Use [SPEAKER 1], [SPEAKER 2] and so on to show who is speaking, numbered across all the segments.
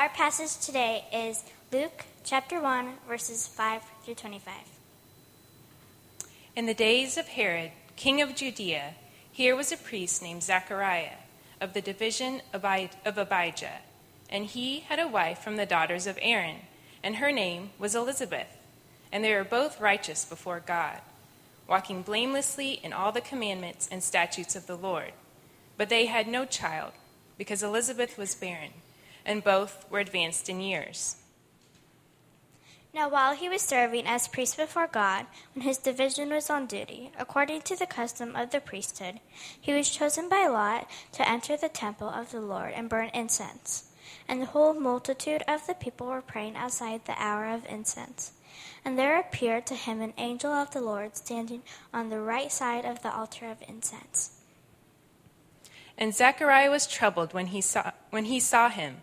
[SPEAKER 1] Our passage today is Luke chapter 1, verses 5 through 25.
[SPEAKER 2] In the days of Herod, king of Judea, here was a priest named Zechariah of the division of Abijah, and he had a wife from the daughters of Aaron, and her name was Elizabeth. And they were both righteous before God, walking blamelessly in all the commandments and statutes of the Lord. But they had no child, because Elizabeth was barren, and both were advanced in years.
[SPEAKER 1] Now, while he was serving as priest before God, when his division was on duty, according to the custom of the priesthood, he was chosen by Lot to enter the temple of the Lord and burn incense. And the whole multitude of the people were praying outside the hour of incense. And there appeared to him an angel of the Lord standing on the right side of the altar of incense.
[SPEAKER 2] And Zechariah was troubled when he saw, when he saw him,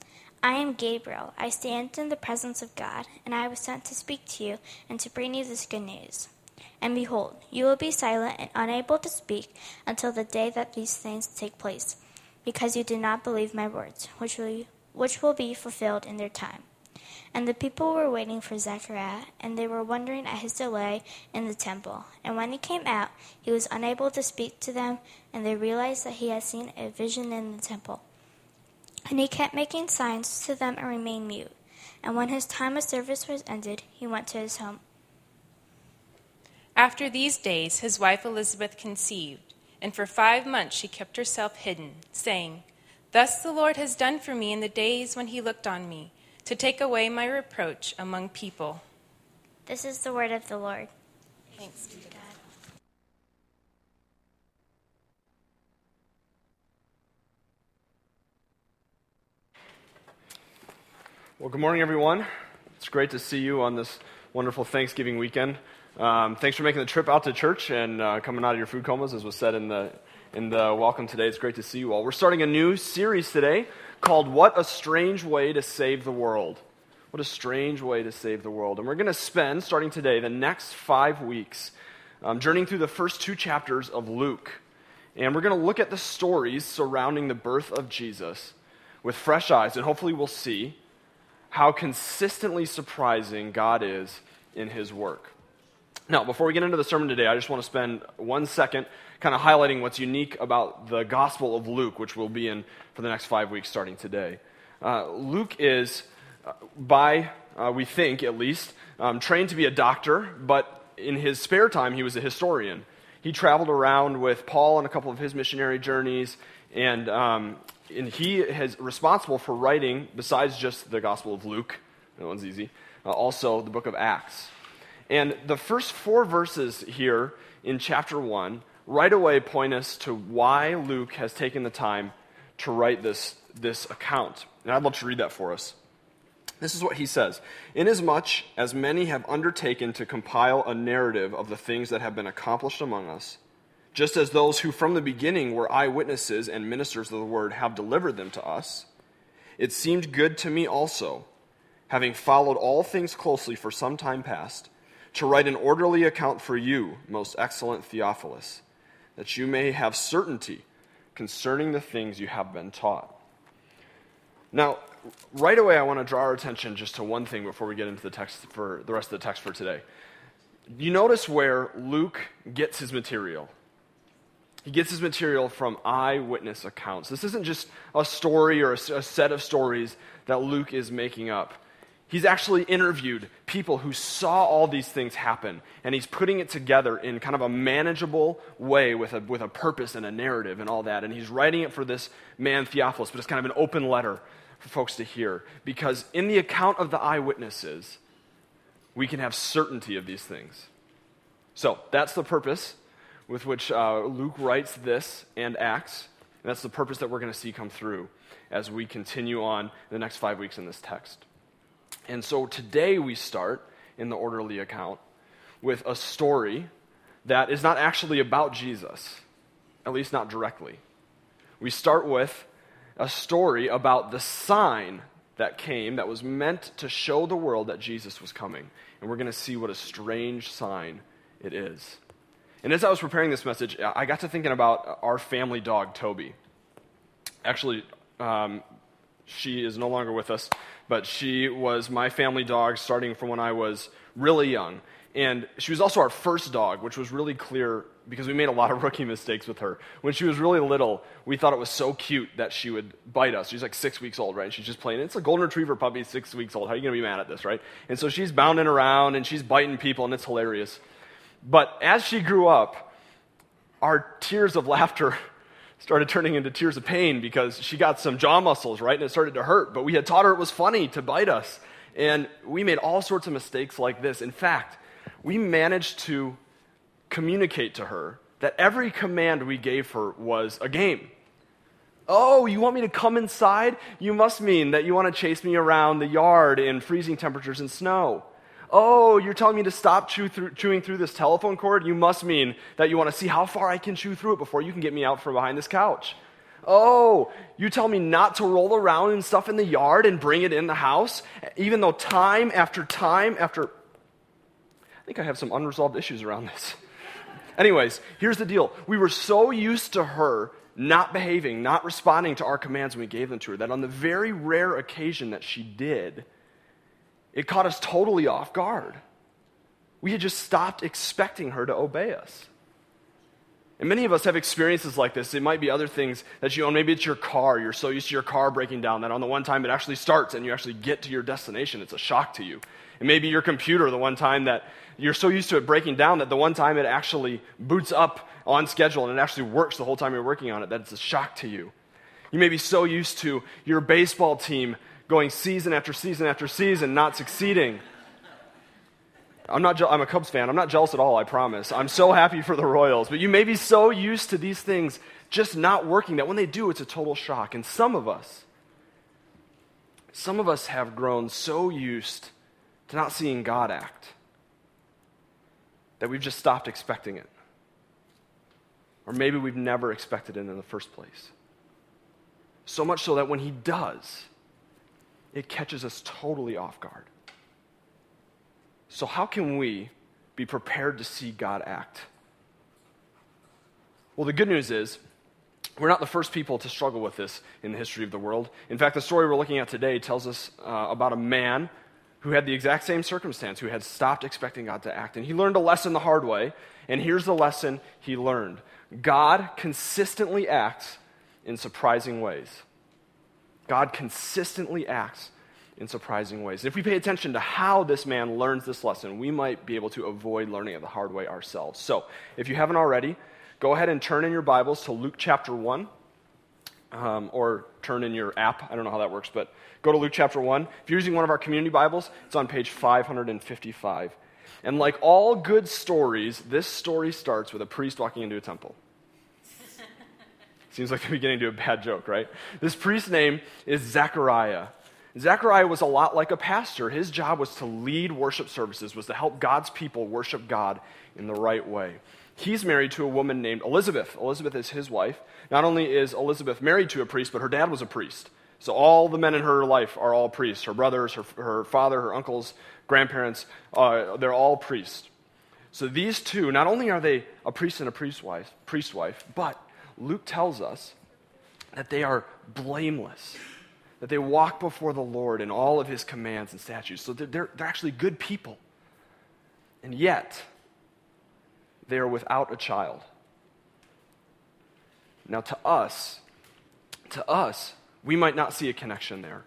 [SPEAKER 1] I am Gabriel. I stand in the presence of God, and I was sent to speak to you and to bring you this good news. And behold, you will be silent and unable to speak until the day that these things take place, because you did not believe my words, which will, which will be fulfilled in their time. And the people were waiting for Zechariah, and they were wondering at his delay in the temple. And when he came out, he was unable to speak to them, and they realized that he had seen a vision in the temple. And he kept making signs to them and remained mute. And when his time of service was ended, he went to his home.
[SPEAKER 2] After these days, his wife Elizabeth conceived, and for five months she kept herself hidden, saying, Thus the Lord has done for me in the days when he looked on me, to take away my reproach among people.
[SPEAKER 1] This is the word of the Lord.
[SPEAKER 2] Thanks be to God.
[SPEAKER 3] Well, good morning, everyone. It's great to see you on this wonderful Thanksgiving weekend. Um, thanks for making the trip out to church and uh, coming out of your food comas, as was said in the, in the welcome today. It's great to see you all. We're starting a new series today called What a Strange Way to Save the World. What a strange way to save the world. And we're going to spend, starting today, the next five weeks um, journeying through the first two chapters of Luke. And we're going to look at the stories surrounding the birth of Jesus with fresh eyes, and hopefully we'll see how consistently surprising God is in his work. Now, before we get into the sermon today, I just want to spend one second kind of highlighting what's unique about the Gospel of Luke, which we'll be in for the next five weeks starting today. Uh, Luke is, uh, by, uh, we think at least, um, trained to be a doctor, but in his spare time, he was a historian. He traveled around with Paul on a couple of his missionary journeys, and um, and he is responsible for writing, besides just the Gospel of Luke, that one's easy, uh, also the book of Acts. And the first four verses here in chapter 1 right away point us to why Luke has taken the time to write this, this account. And I'd love to read that for us. This is what he says Inasmuch as many have undertaken to compile a narrative of the things that have been accomplished among us, just as those who from the beginning were eyewitnesses and ministers of the word have delivered them to us, it seemed good to me also, having followed all things closely for some time past, to write an orderly account for you, most excellent Theophilus, that you may have certainty concerning the things you have been taught. Now, right away, I want to draw our attention just to one thing before we get into the text for the rest of the text for today. You notice where Luke gets his material. He gets his material from eyewitness accounts. This isn't just a story or a, a set of stories that Luke is making up. He's actually interviewed people who saw all these things happen, and he's putting it together in kind of a manageable way with a, with a purpose and a narrative and all that. And he's writing it for this man, Theophilus, but it's kind of an open letter for folks to hear. Because in the account of the eyewitnesses, we can have certainty of these things. So that's the purpose with which uh, Luke writes this and Acts. And that's the purpose that we're going to see come through as we continue on the next five weeks in this text. And so today we start in the orderly account with a story that is not actually about Jesus, at least not directly. We start with a story about the sign that came that was meant to show the world that Jesus was coming. And we're going to see what a strange sign it is. And as I was preparing this message, I got to thinking about our family dog, Toby. Actually, um, she is no longer with us, but she was my family dog starting from when I was really young. And she was also our first dog, which was really clear because we made a lot of rookie mistakes with her. When she was really little, we thought it was so cute that she would bite us. She's like six weeks old, right? she's just playing. It's a golden retriever puppy, six weeks old. How are you going to be mad at this, right? And so she's bounding around and she's biting people, and it's hilarious. But as she grew up, our tears of laughter started turning into tears of pain because she got some jaw muscles, right? And it started to hurt. But we had taught her it was funny to bite us. And we made all sorts of mistakes like this. In fact, we managed to communicate to her that every command we gave her was a game. Oh, you want me to come inside? You must mean that you want to chase me around the yard in freezing temperatures and snow. Oh, you're telling me to stop chew through, chewing through this telephone cord? You must mean that you want to see how far I can chew through it before you can get me out from behind this couch. Oh, you tell me not to roll around and stuff in the yard and bring it in the house, even though time after time after. I think I have some unresolved issues around this. Anyways, here's the deal. We were so used to her not behaving, not responding to our commands when we gave them to her, that on the very rare occasion that she did, it caught us totally off guard. We had just stopped expecting her to obey us. And many of us have experiences like this. It might be other things that you own. Maybe it's your car. You're so used to your car breaking down that on the one time it actually starts and you actually get to your destination, it's a shock to you. And maybe your computer, the one time that you're so used to it breaking down that the one time it actually boots up on schedule and it actually works the whole time you're working on it, that it's a shock to you. You may be so used to your baseball team going season after season after season, not succeeding. I'm, not, I'm a Cubs fan. I'm not jealous at all, I promise. I'm so happy for the Royals. But you may be so used to these things just not working that when they do, it's a total shock. And some of us, some of us have grown so used to not seeing God act that we've just stopped expecting it. Or maybe we've never expected it in the first place. So much so that when He does, it catches us totally off guard. So, how can we be prepared to see God act? Well, the good news is, we're not the first people to struggle with this in the history of the world. In fact, the story we're looking at today tells us uh, about a man who had the exact same circumstance, who had stopped expecting God to act. And he learned a lesson the hard way. And here's the lesson he learned God consistently acts in surprising ways. God consistently acts in surprising ways. If we pay attention to how this man learns this lesson, we might be able to avoid learning it the hard way ourselves. So, if you haven't already, go ahead and turn in your Bibles to Luke chapter 1, um, or turn in your app. I don't know how that works, but go to Luke chapter 1. If you're using one of our community Bibles, it's on page 555. And like all good stories, this story starts with a priest walking into a temple. Seems like the beginning to a bad joke, right? This priest's name is Zechariah. Zechariah was a lot like a pastor. His job was to lead worship services, was to help God's people worship God in the right way. He's married to a woman named Elizabeth. Elizabeth is his wife. Not only is Elizabeth married to a priest, but her dad was a priest. So all the men in her life are all priests. Her brothers, her, her father, her uncles, grandparents, uh, they're all priests. So these two, not only are they a priest and a priest wife, priest wife, but Luke tells us that they are blameless, that they walk before the Lord in all of his commands and statutes. So they're, they're actually good people. And yet, they are without a child. Now, to us, to us, we might not see a connection there.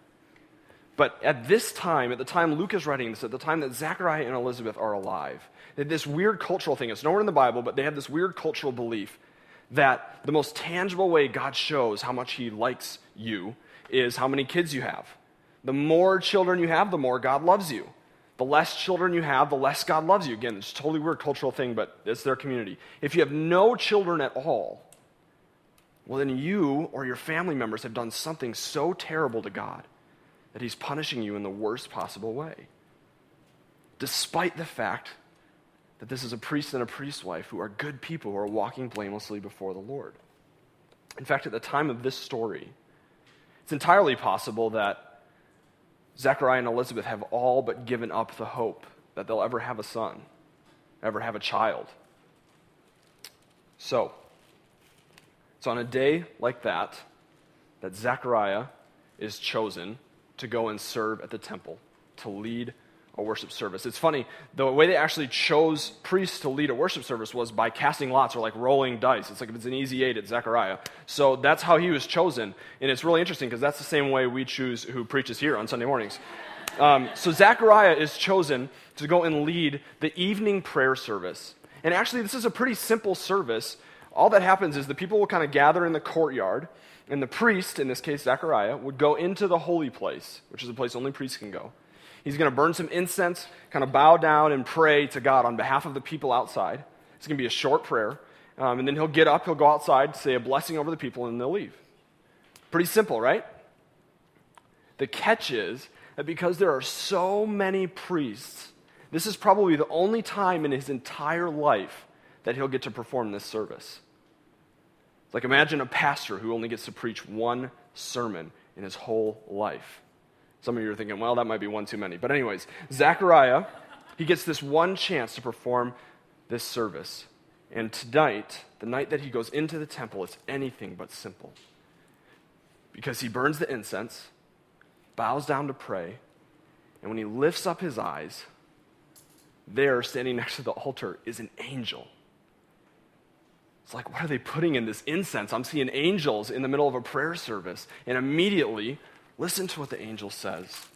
[SPEAKER 3] But at this time, at the time Luke is writing this, at the time that Zechariah and Elizabeth are alive, that this weird cultural thing, it's nowhere in the Bible, but they have this weird cultural belief that the most tangible way God shows how much He likes you is how many kids you have. The more children you have, the more God loves you. The less children you have, the less God loves you. Again, it's a totally weird cultural thing, but it's their community. If you have no children at all, well, then you or your family members have done something so terrible to God that He's punishing you in the worst possible way. Despite the fact that this is a priest and a priest's wife who are good people who are walking blamelessly before the Lord. In fact, at the time of this story, it's entirely possible that Zechariah and Elizabeth have all but given up the hope that they'll ever have a son, ever have a child. So, it's on a day like that that Zechariah is chosen to go and serve at the temple, to lead a worship service. It's funny, the way they actually chose priests to lead a worship service was by casting lots or like rolling dice. It's like if it's an easy eight, it's Zechariah. So that's how he was chosen. And it's really interesting because that's the same way we choose who preaches here on Sunday mornings. Um, so Zechariah is chosen to go and lead the evening prayer service. And actually, this is a pretty simple service. All that happens is the people will kind of gather in the courtyard, and the priest, in this case Zechariah, would go into the holy place, which is a place only priests can go He's going to burn some incense, kind of bow down and pray to God on behalf of the people outside. It's going to be a short prayer. Um, and then he'll get up, he'll go outside, say a blessing over the people, and they'll leave. Pretty simple, right? The catch is that because there are so many priests, this is probably the only time in his entire life that he'll get to perform this service. Like imagine a pastor who only gets to preach one sermon in his whole life. Some of you are thinking, well, that might be one too many. But, anyways, Zechariah, he gets this one chance to perform this service. And tonight, the night that he goes into the temple, it's anything but simple. Because he burns the incense, bows down to pray, and when he lifts up his eyes, there, standing next to the altar, is an angel. It's like, what are they putting in this incense? I'm seeing angels in the middle of a prayer service. And immediately, Listen to what the angel says.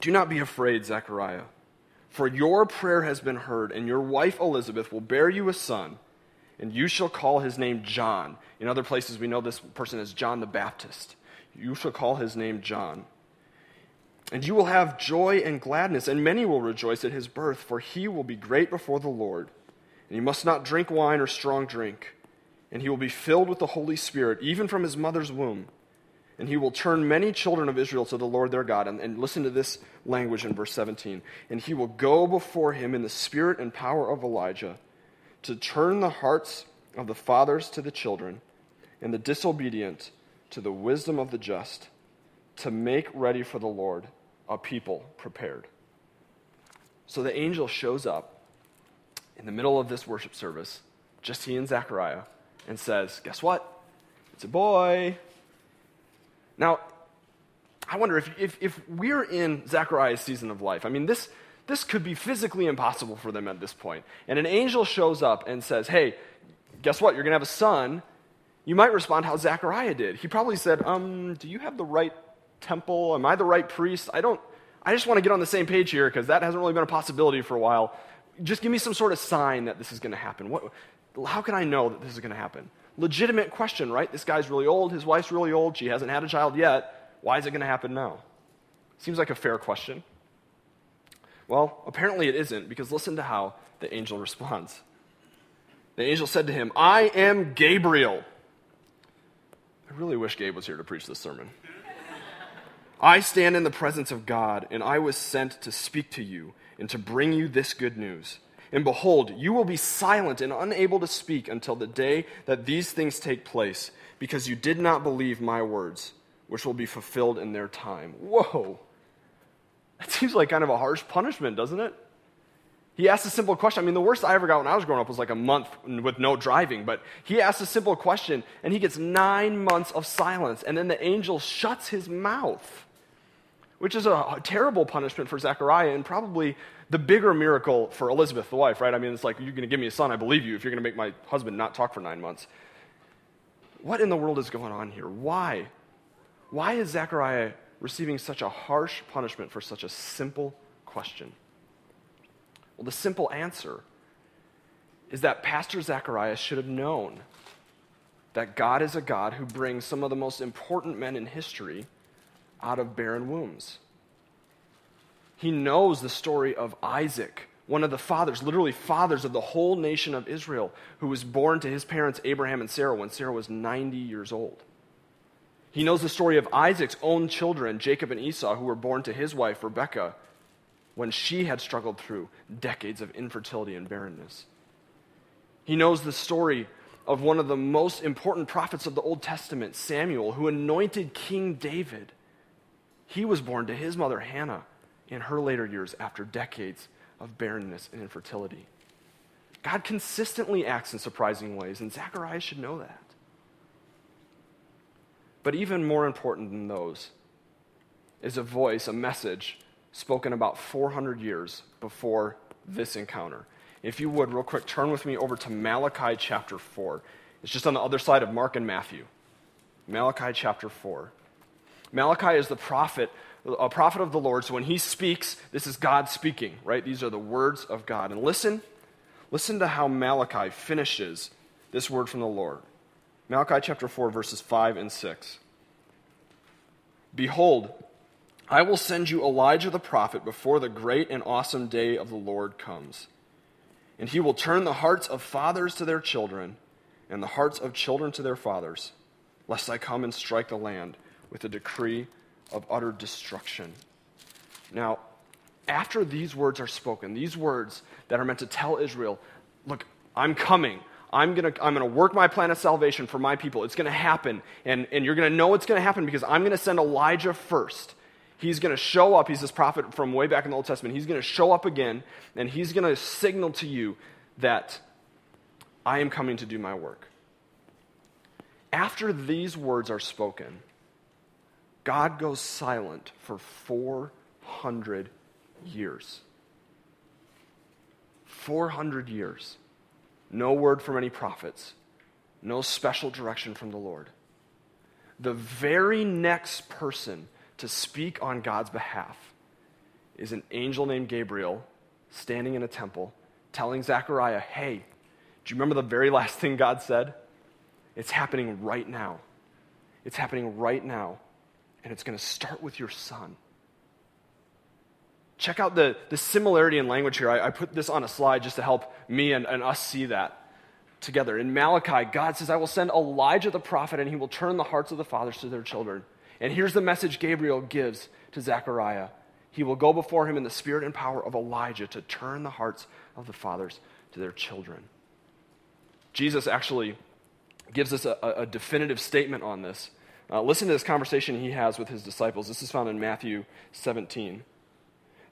[SPEAKER 3] Do not be afraid, Zechariah, for your prayer has been heard, and your wife Elizabeth will bear you a son, and you shall call his name John. In other places, we know this person as John the Baptist. You shall call his name John. And you will have joy and gladness, and many will rejoice at his birth, for he will be great before the Lord. And he must not drink wine or strong drink, and he will be filled with the Holy Spirit, even from his mother's womb and he will turn many children of Israel to the Lord their God. And, and, listen to this language in verse 17. And he will go before him in the spirit and power of Elijah to turn the hearts of the fathers to the children and the disobedient to the wisdom of the just, to make ready for the Lord a people prepared. So the angel shows up in the middle of this worship service, just he and Zechariah, and says, Guess what? It's a boy. Now, I wonder if, if, if we're in Zechariah's season of life, I mean, this, this could be physically impossible for them at this point. And an angel shows up and says, Hey, guess what? You're going to have a son. You might respond how Zechariah did. He probably said, Um, do you have the right temple? Am I the right priest? I don't, I just want to get on the same page here because that hasn't really been a possibility for a while. Just give me some sort of sign that this is going to happen. What, how can I know that this is going to happen? Legitimate question, right? This guy's really old, his wife's really old, she hasn't had a child yet. Why is it going to happen now? Seems like a fair question. Well, apparently it isn't, because listen to how the angel responds. The angel said to him, I am Gabriel. I really wish Gabe was here to preach this sermon. I stand in the presence of God, and I was sent to speak to you and to bring you this good news. And behold, you will be silent and unable to speak until the day that these things take place, because you did not believe my words, which will be fulfilled in their time. Whoa. That seems like kind of a harsh punishment, doesn't it? He asked a simple question. I mean, the worst I ever got when I was growing up was like a month with no driving, but he asked a simple question and he gets nine months of silence, and then the angel shuts his mouth, which is a terrible punishment for Zechariah and probably the bigger miracle for Elizabeth, the wife, right? I mean, it's like, you're going to give me a son, I believe you, if you're going to make my husband not talk for nine months. What in the world is going on here? Why? Why is Zechariah receiving such a harsh punishment for such a simple question? Well, the simple answer is that Pastor Zacharias should have known that God is a God who brings some of the most important men in history out of barren wombs. He knows the story of Isaac, one of the fathers, literally fathers of the whole nation of Israel, who was born to his parents Abraham and Sarah when Sarah was 90 years old. He knows the story of Isaac's own children, Jacob and Esau, who were born to his wife, Rebekah, when she had struggled through decades of infertility and barrenness. He knows the story of one of the most important prophets of the Old Testament, Samuel, who anointed King David. He was born to his mother, Hannah, in her later years after decades of barrenness and infertility. God consistently acts in surprising ways, and Zacharias should know that. But even more important than those is a voice, a message spoken about 400 years before this encounter. If you would, real quick, turn with me over to Malachi chapter 4. It's just on the other side of Mark and Matthew. Malachi chapter 4. Malachi is the prophet, a prophet of the Lord. So when he speaks, this is God speaking, right? These are the words of God. And listen, listen to how Malachi finishes this word from the Lord. Malachi chapter 4, verses 5 and 6. Behold, I will send you Elijah the prophet before the great and awesome day of the Lord comes. And he will turn the hearts of fathers to their children, and the hearts of children to their fathers, lest I come and strike the land with a decree of utter destruction. Now, after these words are spoken, these words that are meant to tell Israel, look, I'm coming. I'm going to I'm to work my plan of salvation for my people. It's going to happen. And, and you're going to know it's going to happen because I'm going to send Elijah first. He's going to show up. He's this prophet from way back in the Old Testament. He's going to show up again, and he's going to signal to you that I am coming to do my work. After these words are spoken, God goes silent for 400 years. 400 years. No word from any prophets, no special direction from the Lord. The very next person to speak on God's behalf is an angel named Gabriel standing in a temple telling Zechariah, hey, do you remember the very last thing God said? It's happening right now. It's happening right now, and it's going to start with your son. Check out the, the similarity in language here. I, I put this on a slide just to help me and, and us see that together. In Malachi, God says, I will send Elijah the prophet, and he will turn the hearts of the fathers to their children. And here's the message Gabriel gives to Zechariah He will go before him in the spirit and power of Elijah to turn the hearts of the fathers to their children. Jesus actually gives us a, a definitive statement on this. Uh, listen to this conversation he has with his disciples. This is found in Matthew 17.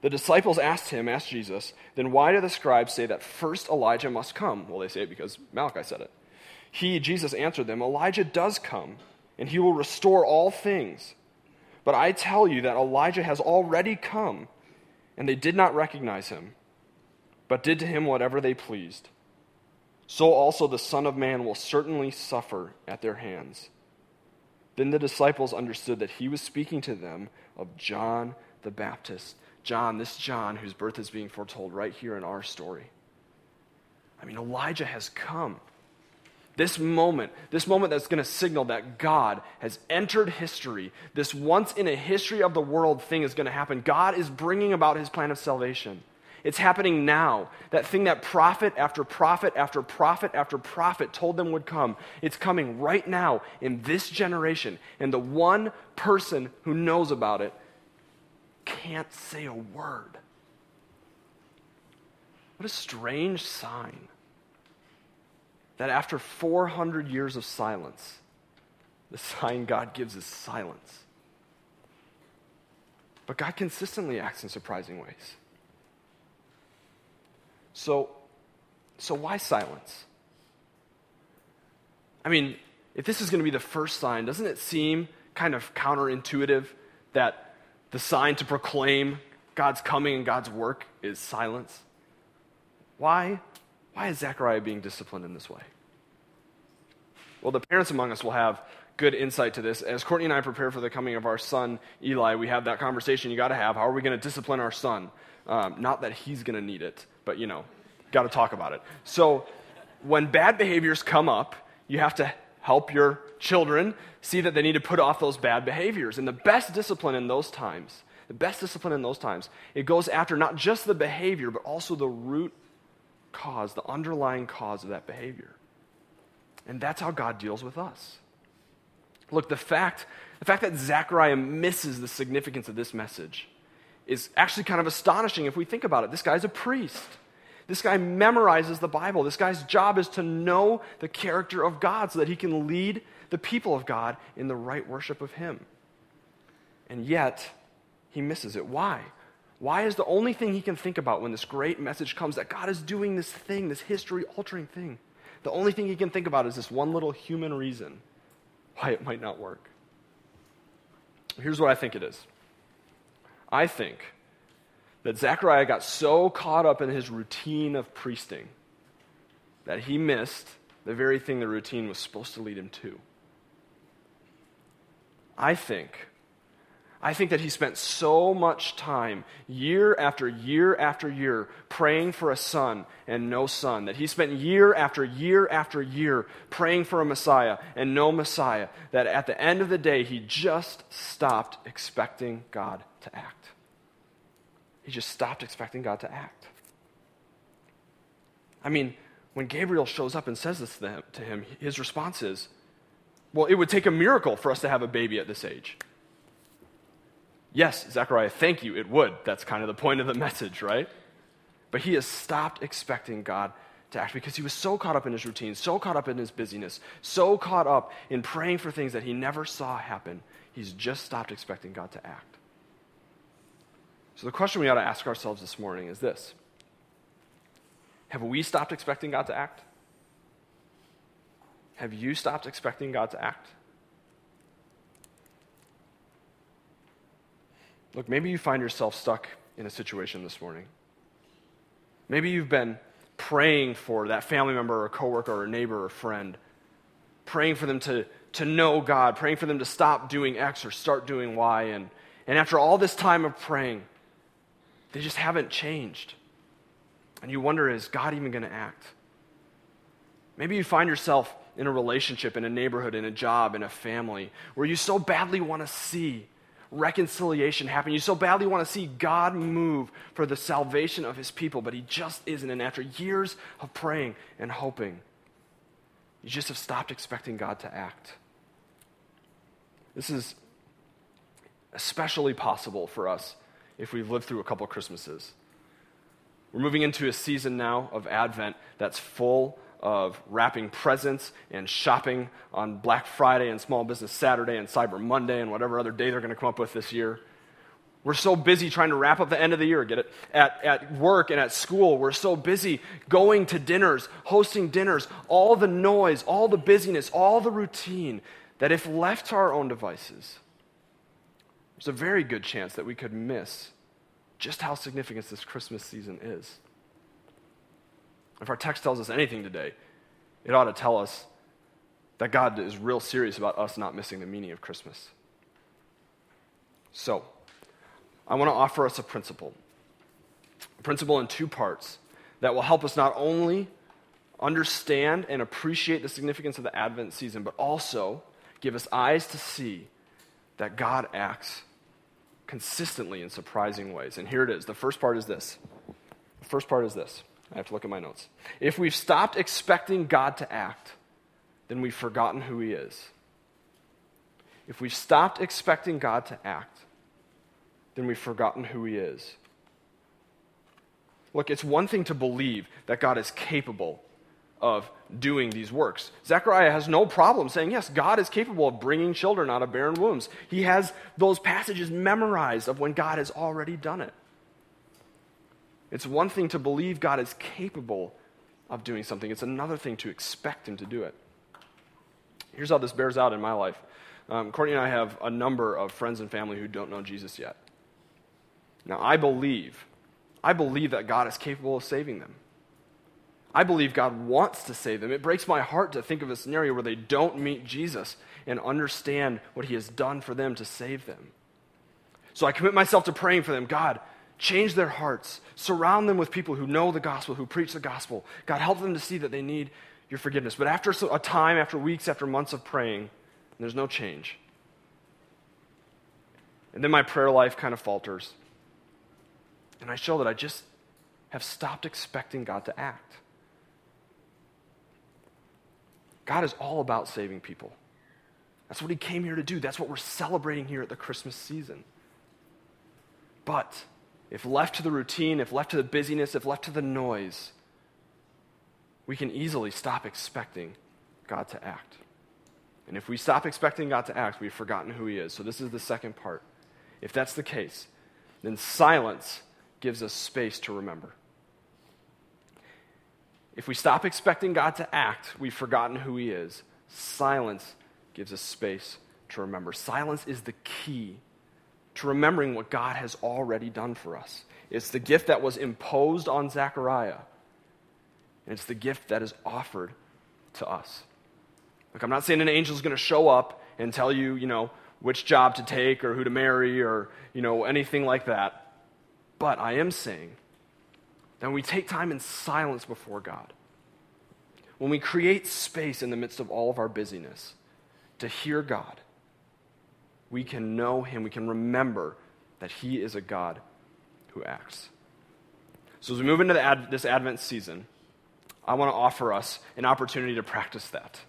[SPEAKER 3] The disciples asked him, asked Jesus, then why do the scribes say that first Elijah must come? Well, they say it because Malachi said it. He, Jesus, answered them, Elijah does come, and he will restore all things. But I tell you that Elijah has already come, and they did not recognize him, but did to him whatever they pleased. So also the Son of Man will certainly suffer at their hands. Then the disciples understood that he was speaking to them of John the Baptist. John, this John whose birth is being foretold right here in our story. I mean, Elijah has come. This moment, this moment that's going to signal that God has entered history, this once in a history of the world thing is going to happen. God is bringing about his plan of salvation. It's happening now. That thing that prophet after prophet after prophet after prophet told them would come, it's coming right now in this generation. And the one person who knows about it can't say a word. What a strange sign that after 400 years of silence, the sign God gives is silence. But God consistently acts in surprising ways. So, so why silence? I mean, if this is going to be the first sign, doesn't it seem kind of counterintuitive that the sign to proclaim God's coming and God's work is silence. Why? Why is Zechariah being disciplined in this way? Well, the parents among us will have good insight to this. As Courtney and I prepare for the coming of our son, Eli, we have that conversation you got to have. How are we going to discipline our son? Um, not that he's going to need it, but you know, got to talk about it. So when bad behaviors come up, you have to help your children see that they need to put off those bad behaviors. And the best discipline in those times, the best discipline in those times, it goes after not just the behavior, but also the root cause, the underlying cause of that behavior. And that's how God deals with us. Look, the fact, the fact that Zechariah misses the significance of this message is actually kind of astonishing if we think about it. This guy's a priest. This guy memorizes the Bible. This guy's job is to know the character of God so that he can lead the people of God in the right worship of him. And yet, he misses it. Why? Why is the only thing he can think about when this great message comes that God is doing this thing, this history altering thing? The only thing he can think about is this one little human reason why it might not work. Here's what I think it is I think that Zechariah got so caught up in his routine of priesting that he missed the very thing the routine was supposed to lead him to. I think I think that he spent so much time, year after year after year, praying for a son and no son. That he spent year after year after year praying for a Messiah and no Messiah. That at the end of the day, he just stopped expecting God to act. He just stopped expecting God to act. I mean, when Gabriel shows up and says this to him, his response is, Well, it would take a miracle for us to have a baby at this age. Yes, Zechariah, thank you, it would. That's kind of the point of the message, right? But he has stopped expecting God to act because he was so caught up in his routine, so caught up in his busyness, so caught up in praying for things that he never saw happen. He's just stopped expecting God to act. So the question we ought to ask ourselves this morning is this Have we stopped expecting God to act? Have you stopped expecting God to act? Look, maybe you find yourself stuck in a situation this morning. Maybe you've been praying for that family member or coworker or neighbor or friend, praying for them to, to know God, praying for them to stop doing X or start doing Y. And, and after all this time of praying, they just haven't changed. And you wonder, is God even going to act? Maybe you find yourself in a relationship, in a neighborhood, in a job, in a family, where you so badly want to see reconciliation happen. You so badly want to see God move for the salvation of his people, but he just isn't. And after years of praying and hoping, you just have stopped expecting God to act. This is especially possible for us if we've lived through a couple Christmases. We're moving into a season now of Advent that's full of wrapping presents and shopping on Black Friday and Small Business Saturday and Cyber Monday and whatever other day they're going to come up with this year. We're so busy trying to wrap up the end of the year, get it? At, at work and at school, we're so busy going to dinners, hosting dinners, all the noise, all the busyness, all the routine, that if left to our own devices, there's a very good chance that we could miss just how significant this Christmas season is. If our text tells us anything today, it ought to tell us that God is real serious about us not missing the meaning of Christmas. So, I want to offer us a principle. A principle in two parts that will help us not only understand and appreciate the significance of the Advent season, but also give us eyes to see that God acts consistently in surprising ways. And here it is. The first part is this. The first part is this. I have to look at my notes. If we've stopped expecting God to act, then we've forgotten who He is. If we've stopped expecting God to act, then we've forgotten who He is. Look, it's one thing to believe that God is capable of doing these works. Zechariah has no problem saying, yes, God is capable of bringing children out of barren wombs. He has those passages memorized of when God has already done it. It's one thing to believe God is capable of doing something, it's another thing to expect Him to do it. Here's how this bears out in my life um, Courtney and I have a number of friends and family who don't know Jesus yet. Now, I believe, I believe that God is capable of saving them. I believe God wants to save them. It breaks my heart to think of a scenario where they don't meet Jesus and understand what he has done for them to save them. So I commit myself to praying for them. God, change their hearts. Surround them with people who know the gospel, who preach the gospel. God, help them to see that they need your forgiveness. But after a time, after weeks, after months of praying, there's no change. And then my prayer life kind of falters. And I show that I just have stopped expecting God to act. God is all about saving people. That's what he came here to do. That's what we're celebrating here at the Christmas season. But if left to the routine, if left to the busyness, if left to the noise, we can easily stop expecting God to act. And if we stop expecting God to act, we've forgotten who he is. So this is the second part. If that's the case, then silence gives us space to remember. If we stop expecting God to act, we've forgotten who He is. Silence gives us space to remember. Silence is the key to remembering what God has already done for us. It's the gift that was imposed on Zechariah, and it's the gift that is offered to us. Look, I'm not saying an angel is going to show up and tell you, you know, which job to take or who to marry or, you know, anything like that. But I am saying that we take time in silence before God, when we create space in the midst of all of our busyness to hear God, we can know Him, we can remember that He is a God who acts. So, as we move into ad- this Advent season, I want to offer us an opportunity to practice that.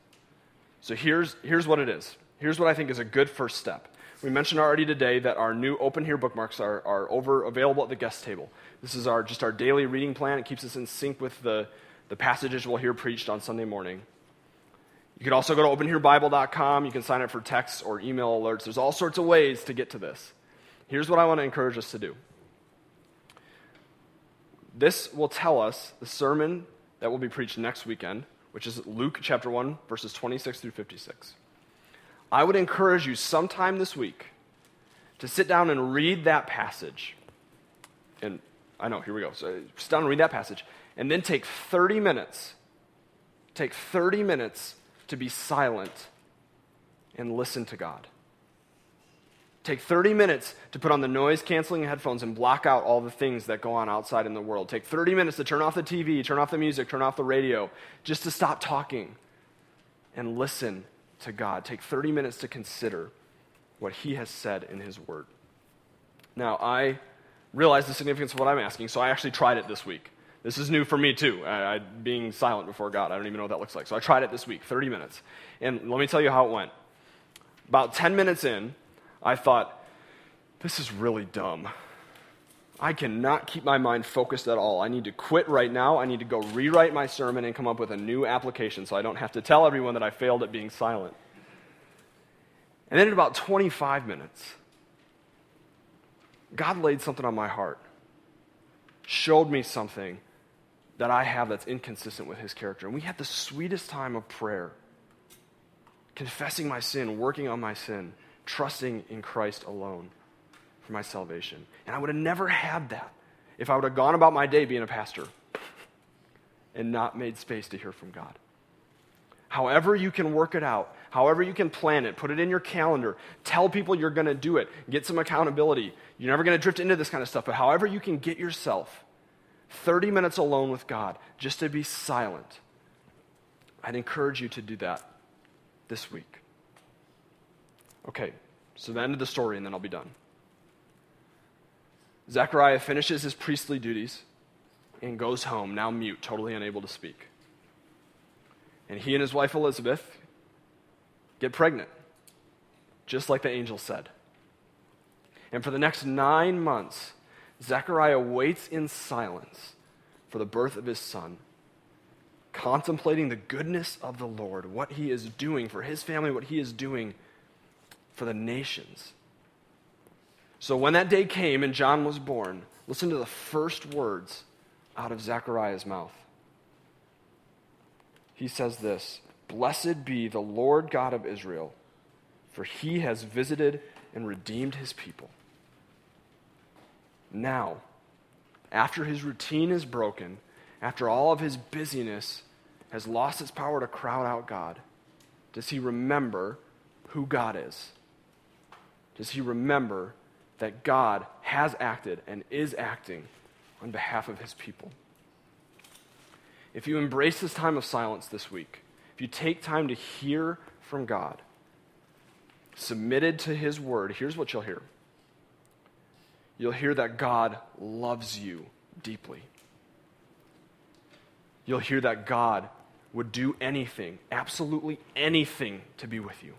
[SPEAKER 3] So, here's, here's what it is. Here's what I think is a good first step. We mentioned already today that our new Open Here bookmarks are, are over available at the guest table. This is our, just our daily reading plan. It keeps us in sync with the, the passages we'll hear preached on Sunday morning. You can also go to openherebible.com. You can sign up for texts or email alerts. There's all sorts of ways to get to this. Here's what I want to encourage us to do this will tell us the sermon that will be preached next weekend, which is Luke chapter 1, verses 26 through 56. I would encourage you sometime this week to sit down and read that passage. And I know, here we go. So sit down and read that passage. And then take 30 minutes, take 30 minutes to be silent and listen to God. Take 30 minutes to put on the noise canceling headphones and block out all the things that go on outside in the world. Take 30 minutes to turn off the TV, turn off the music, turn off the radio, just to stop talking and listen to God. Take 30 minutes to consider what He has said in His Word. Now, I realize the significance of what I'm asking, so I actually tried it this week. This is new for me, too, I, I, being silent before God. I don't even know what that looks like. So I tried it this week, 30 minutes. And let me tell you how it went. About 10 minutes in, I thought, this is really dumb. I cannot keep my mind focused at all. I need to quit right now. I need to go rewrite my sermon and come up with a new application so I don't have to tell everyone that I failed at being silent. And then in about 25 minutes, God laid something on my heart, showed me something that I have that's inconsistent with his character. And we had the sweetest time of prayer, confessing my sin, working on my sin, trusting in Christ alone for my salvation. And I would have never had that if I would have gone about my day being a pastor and not made space to hear from God. However, you can work it out, however, you can plan it, put it in your calendar, tell people you're going to do it, get some accountability. You're never going to drift into this kind of stuff, but however, you can get yourself 30 minutes alone with God just to be silent. I'd encourage you to do that this week. Okay, so the end of the story, and then I'll be done. Zechariah finishes his priestly duties and goes home, now mute, totally unable to speak. And he and his wife Elizabeth get pregnant, just like the angel said. And for the next nine months, Zechariah waits in silence for the birth of his son, contemplating the goodness of the Lord, what he is doing for his family, what he is doing for the nations. So when that day came and John was born, listen to the first words out of Zechariah's mouth. He says this Blessed be the Lord God of Israel, for he has visited and redeemed his people. Now, after his routine is broken, after all of his busyness, has lost its power to crowd out God? Does he remember who God is? Does he remember that God has acted and is acting on behalf of his people? If you embrace this time of silence this week, if you take time to hear from God, submitted to his word, here's what you'll hear you'll hear that God loves you deeply. You'll hear that God would do anything, absolutely anything, to be with you.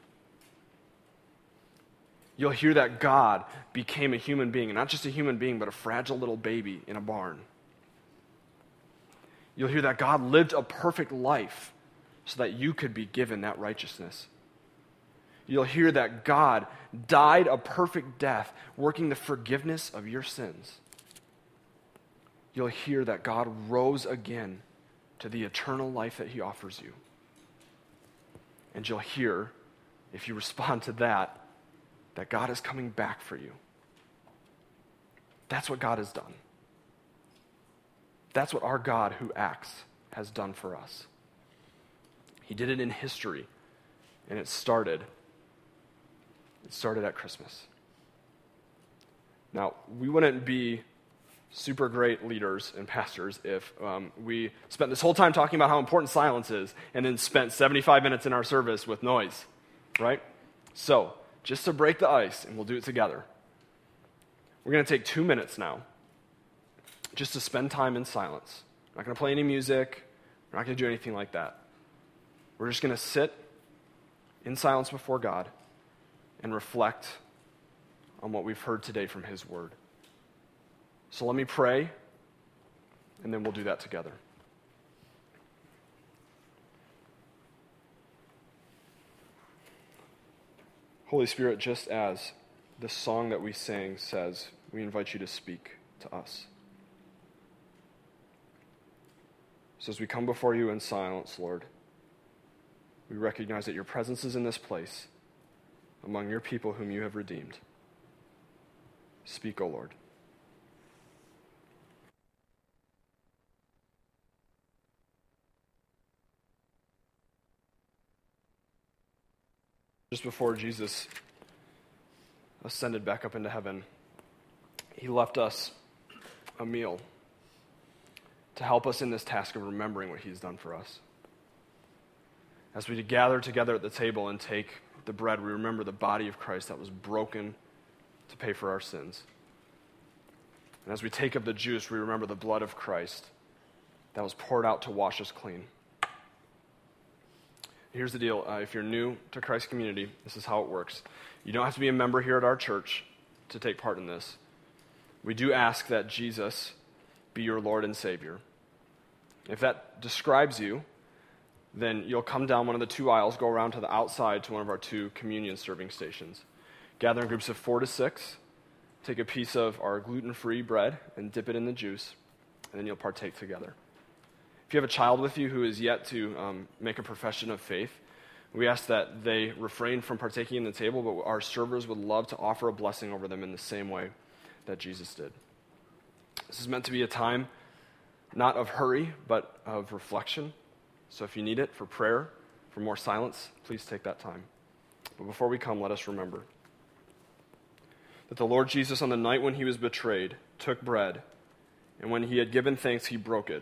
[SPEAKER 3] You'll hear that God became a human being, and not just a human being, but a fragile little baby in a barn. You'll hear that God lived a perfect life so that you could be given that righteousness. You'll hear that God died a perfect death, working the forgiveness of your sins. You'll hear that God rose again to the eternal life that He offers you. And you'll hear, if you respond to that, that God is coming back for you. That's what God has done. That's what our God who acts has done for us. He did it in history, and it started. It started at Christmas. Now, we wouldn't be super great leaders and pastors if um, we spent this whole time talking about how important silence is and then spent 75 minutes in our service with noise, right? So, just to break the ice, and we'll do it together, we're going to take two minutes now just to spend time in silence. We're not going to play any music, we're not going to do anything like that. We're just going to sit in silence before God and reflect on what we've heard today from His Word. So let me pray, and then we'll do that together. Holy Spirit, just as the song that we sang says, we invite you to speak to us. So as we come before you in silence, Lord, we recognize that your presence is in this place among your people whom you have redeemed. Speak, O Lord. Just before Jesus ascended back up into heaven, he left us a meal to help us in this task of remembering what he's done for us. As we gather together at the table and take the bread, we remember the body of Christ that was broken to pay for our sins. And as we take up the juice, we remember the blood of Christ that was poured out to wash us clean. Here's the deal uh, if you're new to Christ community, this is how it works. You don't have to be a member here at our church to take part in this. We do ask that Jesus be your Lord and Savior. If that describes you, then you'll come down one of the two aisles, go around to the outside to one of our two communion serving stations. Gather in groups of four to six, take a piece of our gluten free bread and dip it in the juice, and then you'll partake together. If you have a child with you who is yet to um, make a profession of faith, we ask that they refrain from partaking in the table, but our servers would love to offer a blessing over them in the same way that Jesus did. This is meant to be a time not of hurry, but of reflection. So if you need it for prayer, for more silence, please take that time. But before we come, let us remember that the Lord Jesus, on the night when he was betrayed, took bread, and when he had given thanks, he broke it